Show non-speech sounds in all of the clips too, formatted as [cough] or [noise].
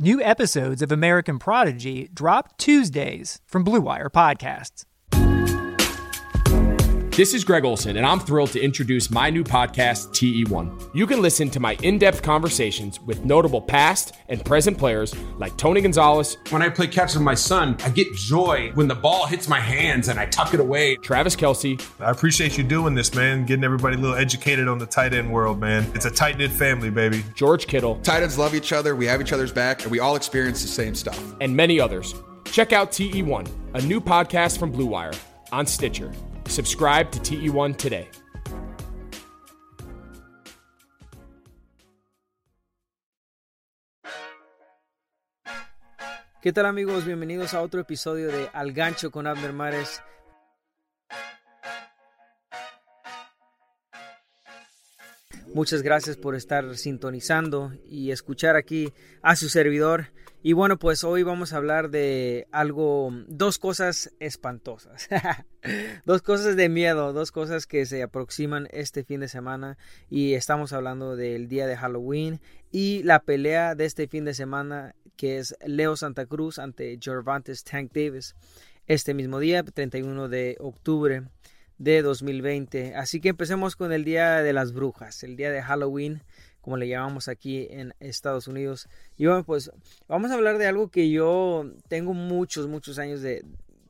New episodes of American Prodigy drop Tuesdays from Blue Wire Podcasts. This is Greg Olson, and I'm thrilled to introduce my new podcast, TE1. You can listen to my in depth conversations with notable past and present players like Tony Gonzalez. When I play catch with my son, I get joy when the ball hits my hands and I tuck it away. Travis Kelsey. I appreciate you doing this, man, getting everybody a little educated on the tight end world, man. It's a tight knit family, baby. George Kittle. Tight ends love each other, we have each other's back, and we all experience the same stuff. And many others. Check out TE1, a new podcast from Blue Wire on Stitcher. Subscribe to TE1 today. ¿Qué tal amigos? Bienvenidos a otro episodio de Al Gancho con Abner Mares. Muchas gracias por estar sintonizando y escuchar aquí a su servidor. Y bueno, pues hoy vamos a hablar de algo, dos cosas espantosas, [laughs] dos cosas de miedo, dos cosas que se aproximan este fin de semana y estamos hablando del día de Halloween y la pelea de este fin de semana que es Leo Santa Cruz ante Gervantes Tank Davis este mismo día, 31 de octubre de 2020. Así que empecemos con el Día de las Brujas, el día de Halloween, como le llamamos aquí en Estados Unidos. Y bueno, pues vamos a hablar de algo que yo tengo muchos, muchos años de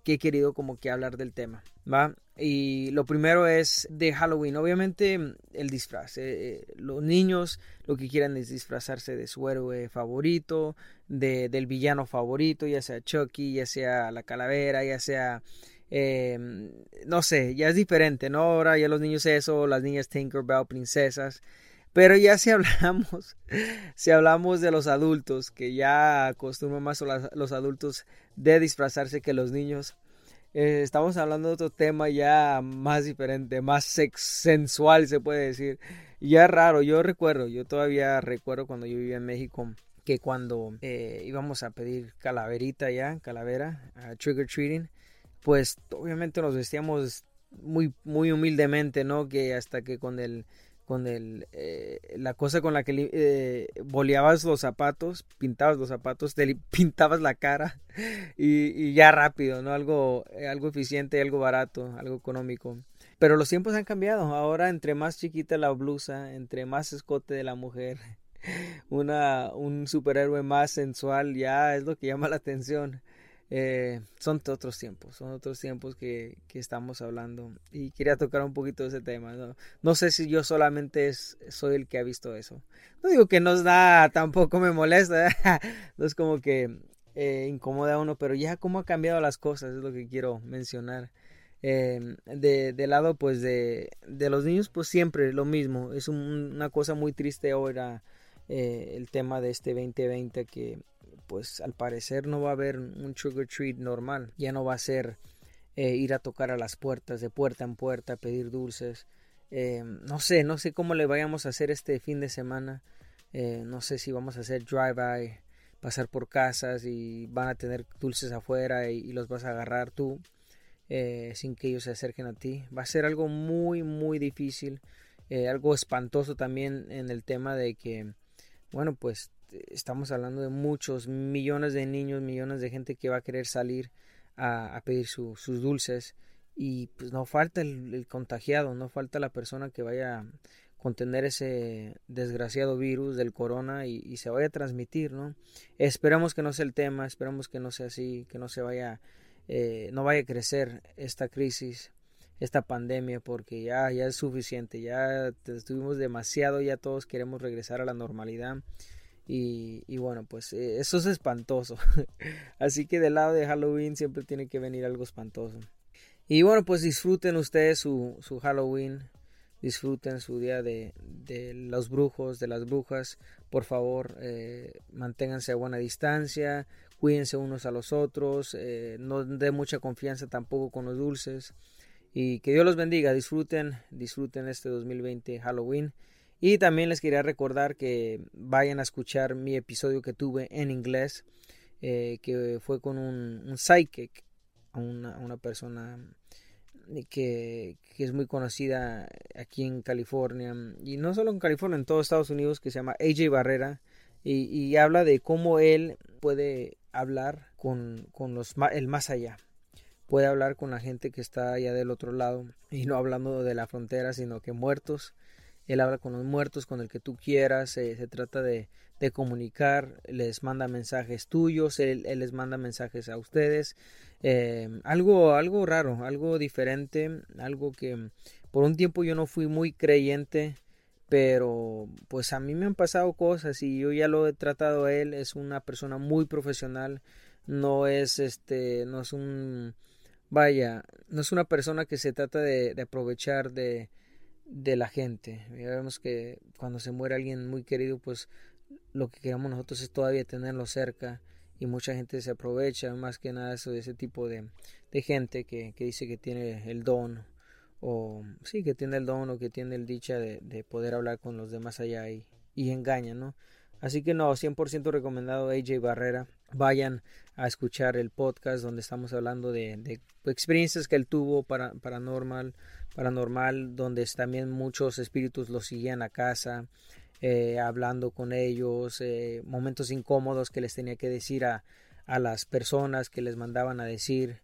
que he querido como que hablar del tema, ¿va? Y lo primero es de Halloween, obviamente el disfraz. Eh, eh, los niños lo que quieren es disfrazarse de su héroe favorito, de, del villano favorito, ya sea Chucky, ya sea la calavera, ya sea eh, no sé, ya es diferente, ¿no? Ahora ya los niños eso, las niñas Tinkerbell, princesas. Pero ya si [laughs] hablamos, si hablamos de los adultos, que ya acostumbran más los adultos de disfrazarse que los niños, eh, estamos hablando de otro tema ya más diferente, más sex sensual se puede decir. Ya raro, yo recuerdo, yo todavía recuerdo cuando yo vivía en México, que cuando eh, íbamos a pedir calaverita ya, calavera, trigger treating, pues obviamente nos vestíamos muy, muy humildemente, ¿no? Que hasta que con el, con el, eh, la cosa con la que eh, boleabas los zapatos, pintabas los zapatos, te [laughs] pintabas la cara y, ya rápido, ¿no? Algo, eh, algo eficiente, algo barato, algo económico. Pero los tiempos han cambiado. Ahora, entre más chiquita la blusa, entre más escote de la mujer, [laughs] una, un superhéroe más sensual, ya es lo que llama la atención. Eh, son otros tiempos, son otros tiempos que, que, estamos hablando y quería tocar un poquito ese tema. No, no sé si yo solamente es, soy el que ha visto eso. No digo que nos da, tampoco me molesta, [laughs] no es como que eh, incomoda a uno, pero ya cómo ha cambiado las cosas es lo que quiero mencionar. Eh, de, de, lado pues de, de, los niños pues siempre lo mismo, es una cosa muy triste ahora eh, el tema de este 2020 que pues al parecer no va a haber un sugar treat normal, ya no va a ser eh, ir a tocar a las puertas de puerta en puerta, pedir dulces. Eh, no sé, no sé cómo le vayamos a hacer este fin de semana. Eh, no sé si vamos a hacer drive-by, pasar por casas y van a tener dulces afuera y, los vas a agarrar tú sin que ellos se acerquen a ti. Va a ser algo muy, muy difícil. algo espantoso también en el tema de que, bueno, pues estamos hablando de muchos millones de niños, millones de gente que va a querer salir a, pedir sus dulces y pues no falta el, contagiado, no falta la persona que vaya a contener ese desgraciado virus del corona y, se vaya a transmitir, ¿no? Esperamos que no sea el tema, esperamos que no sea así, que no se vaya, eh, no vaya a crecer esta crisis, esta pandemia, porque ya, ya es suficiente, ya estuvimos demasiado, ya todos queremos regresar a la normalidad y, bueno, pues eh, eso es espantoso. [laughs] Así que del lado de Halloween siempre tiene que venir algo espantoso. Y bueno, pues disfruten ustedes su, Halloween. Disfruten su día de, los brujos, de las brujas. Por favor, eh, manténganse a buena distancia. cuídense unos a los otros, eh, no dé mucha confianza tampoco con los dulces y que Dios los bendiga, disfruten, disfruten este 2020 Halloween y también les quería recordar que vayan a escuchar mi episodio que tuve en inglés, eh, que fue con un, un psychic, una, una persona que, que, es muy conocida aquí en California y no solo en California, en todo Estados Unidos, que se llama AJ Barrera y, y habla de cómo él puede hablar con, con los, el más allá. Puede hablar con la gente que está allá del otro lado y no hablando de la frontera, sino que muertos. Él habla con los muertos, con el que tú quieras. Eh, se trata de, de, comunicar. Les manda mensajes tuyos. Él, él les manda mensajes a ustedes. Eh, algo, algo raro, algo diferente. Algo que por un tiempo yo no fui muy creyente pero pues a mí me han pasado cosas y yo ya lo he tratado a él es una persona muy profesional no es este no es un vaya no es una persona que se trata de, de aprovechar de, de la gente ya vemos que cuando se muere alguien muy querido pues lo que queremos nosotros es todavía tenerlo cerca y mucha gente se aprovecha más que nada eso de ese tipo de, de gente que, que dice que tiene el don o sí, que tiene el don o que tiene el dicha de, de poder hablar con los demás allá y, y engaña, ¿no? Así que no, 100% recomendado AJ Barrera. Vayan a escuchar el podcast donde estamos hablando de, experiencias que él tuvo para, paranormal, paranormal, donde también muchos espíritus lo seguían a casa, eh, hablando con ellos, eh, momentos incómodos que les tenía que decir a, a las personas que les mandaban a decir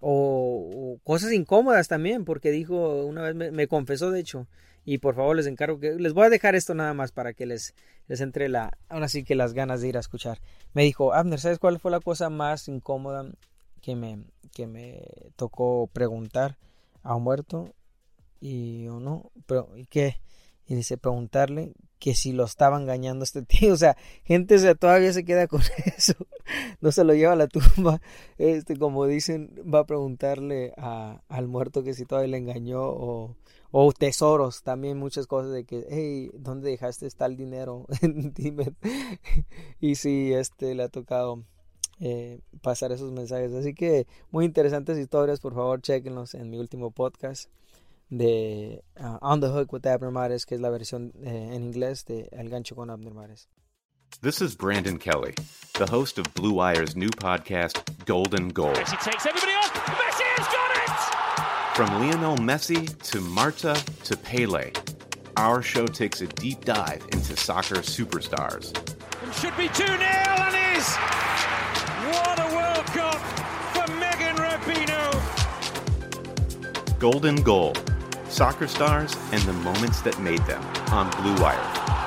o, o, cosas incómodas también, porque dijo, una vez me, me, confesó de hecho, y por favor les encargo que les voy a dejar esto nada más para que les, les entre la, ahora sí que las ganas de ir a escuchar. Me dijo, Abner, ¿sabes cuál fue la cosa más incómoda que me, que me tocó preguntar a un muerto? Y yo no, pero ¿y qué? Y dice, preguntarle que si lo estaba engañando este [laughs] tío, o sea, gente o sea, todavía se queda con [laughs] eso, no se lo lleva a la tumba, este, como dicen, va a preguntarle a, al muerto que si todavía le engañó o, o tesoros, también muchas cosas de que, hey, ¿dónde dejaste tal dinero? [laughs] Dime, [laughs] y si este le ha tocado eh, pasar esos mensajes, así que muy interesantes historias, por favor, chequenlos en mi último podcast de uh, On the Hook with Abner Mares, que es la versión eh, en inglés de El Gancho con Abner Mares. This is Brandon Kelly, the host of Blue Wire's new podcast, Golden Goal. Messi takes everybody off. Messi has got it! From Lionel Messi to Marta to Pele, our show takes a deep dive into soccer superstars. It should be 2 0 and is. What a World Cup for Megan Rapinoe. Golden Goal soccer stars, and the moments that made them on Blue Wire.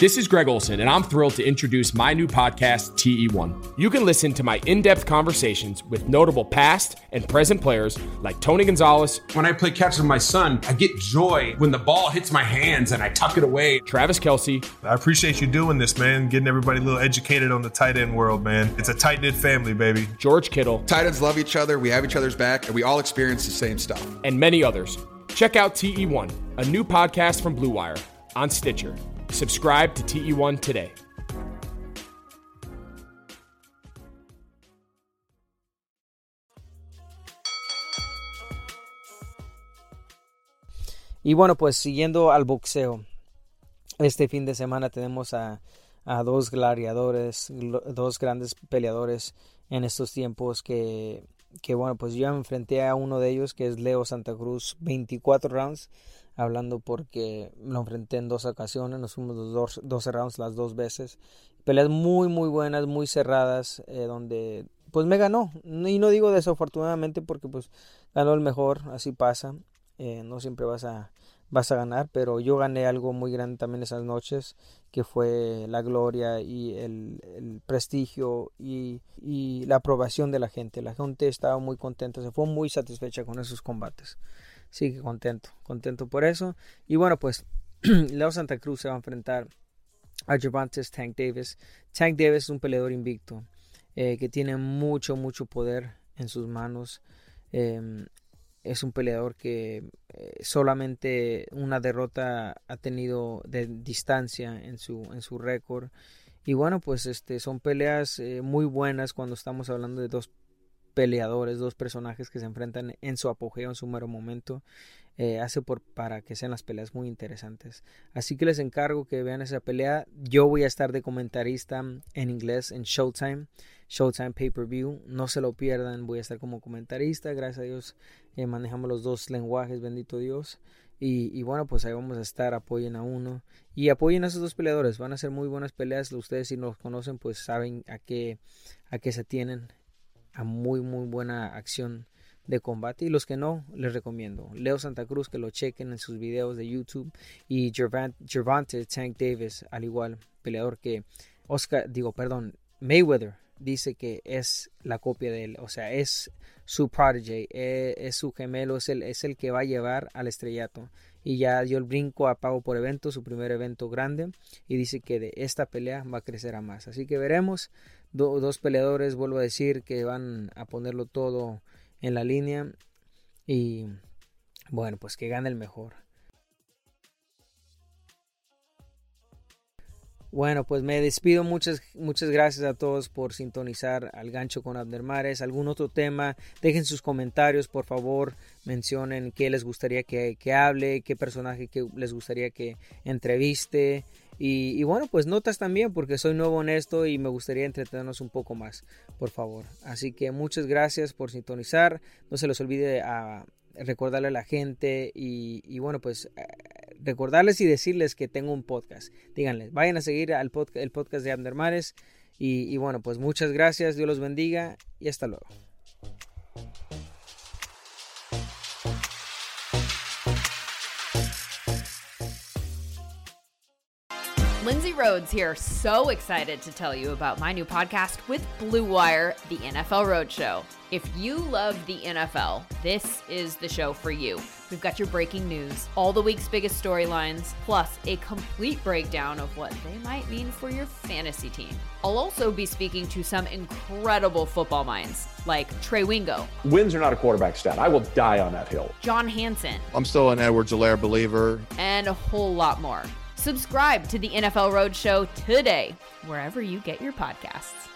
This is Greg Olson, and I'm thrilled to introduce my new podcast, TE1. You can listen to my in depth conversations with notable past and present players like Tony Gonzalez. When I play catch with my son, I get joy when the ball hits my hands and I tuck it away. Travis Kelsey. I appreciate you doing this, man, getting everybody a little educated on the tight end world, man. It's a tight knit family, baby. George Kittle. Tight ends love each other, we have each other's back, and we all experience the same stuff. And many others. Check out TE1, a new podcast from Blue Wire on Stitcher. Subscribe to TE1 today. Y bueno, pues siguiendo al boxeo, este fin de semana tenemos a, a dos gladiadores, dos grandes peleadores en estos tiempos que, que, bueno, pues yo enfrenté a uno de ellos que es Leo Santa Cruz, 24 rounds, hablando porque lo enfrenté en dos ocasiones, nos fuimos los dos, 12 rounds las dos veces, peleas muy muy buenas, muy cerradas, eh, donde pues me ganó, y no digo desafortunadamente porque pues ganó el mejor, así pasa, eh, no siempre vas a vas a ganar, pero yo gané algo muy grande también esas noches, que fue la gloria y el, prestigio y, la aprobación de la gente. La gente estaba muy contenta, se fue muy satisfecha con esos combates. Sí, que contento, contento por eso. Y bueno, pues [clears throat] Leo Santa Cruz se va a enfrentar a Gervonta Tank Davis. Tank Davis es un peleador invicto eh, que tiene mucho, mucho poder en sus manos. Eh, es un peleador que eh, solamente una derrota ha tenido de distancia en su, en su récord. Y bueno, pues este, son peleas eh, muy buenas cuando estamos hablando de dos peleadores, dos personajes que se enfrentan en su apogeo, en su mero momento. Eh, hace para que sean las peleas muy interesantes. Así que les encargo que vean esa pelea. Yo voy a estar de comentarista en inglés en Showtime, Showtime Pay Per View. No se lo pierdan, voy a estar como comentarista. Gracias a Dios eh, manejamos los dos lenguajes, bendito Dios. Y, y, bueno, pues ahí vamos a estar, apoyen a uno y apoyen a esos dos peleadores. Van a ser muy buenas peleas. Ustedes si nos conocen, pues saben a qué, a qué se tienen. A muy, muy buena acción de combate. Y los que no les recomiendo Leo Santa Cruz que lo chequen en sus videos de YouTube y Gervante Tank Davis al igual peleador que Oscar digo perdón Mayweather dice que es la copia de él. O sea es su prodigy es, es su gemelo es el, es el que va a llevar al estrellato. Y ya dio el brinco a pago por evento su primer evento grande y dice que de esta pelea va a crecer a más. Así que veremos dos peleadores vuelvo a decir que van a ponerlo todo en la línea. Y bueno, pues que gane el mejor. Bueno, pues me despido. Muchas, muchas gracias a todos por sintonizar al gancho con Abner Mares. ¿Algún otro tema? Dejen sus comentarios, por favor. Mencionen qué les gustaría que, que hable, qué personaje que les gustaría que entreviste. Y, bueno, pues notas también porque soy nuevo en esto y me gustaría entretenernos un poco más, por favor. Así que muchas gracias por sintonizar. No se les olvide a recordarle a la gente y, bueno, pues eh, recordarles y decirles que tengo un podcast. Díganles, vayan a seguir al el podcast de Abner Mares. y bueno, pues muchas gracias, Dios los bendiga y hasta luego. Lindsay Rhodes here, so excited to tell you about my new podcast with Blue Wire, the NFL Roadshow. If you love the NFL, this is the show for you. We've got your breaking news, all the week's biggest storylines, plus a complete breakdown of what they might mean for your fantasy team. I'll also be speaking to some incredible football minds like Trey Wingo. Wins are not a quarterback stat. I will die on that hill. John Hanson. I'm still an Edwards Alaire believer. And a whole lot more. Subscribe to the NFL Roadshow today, wherever you get your podcasts.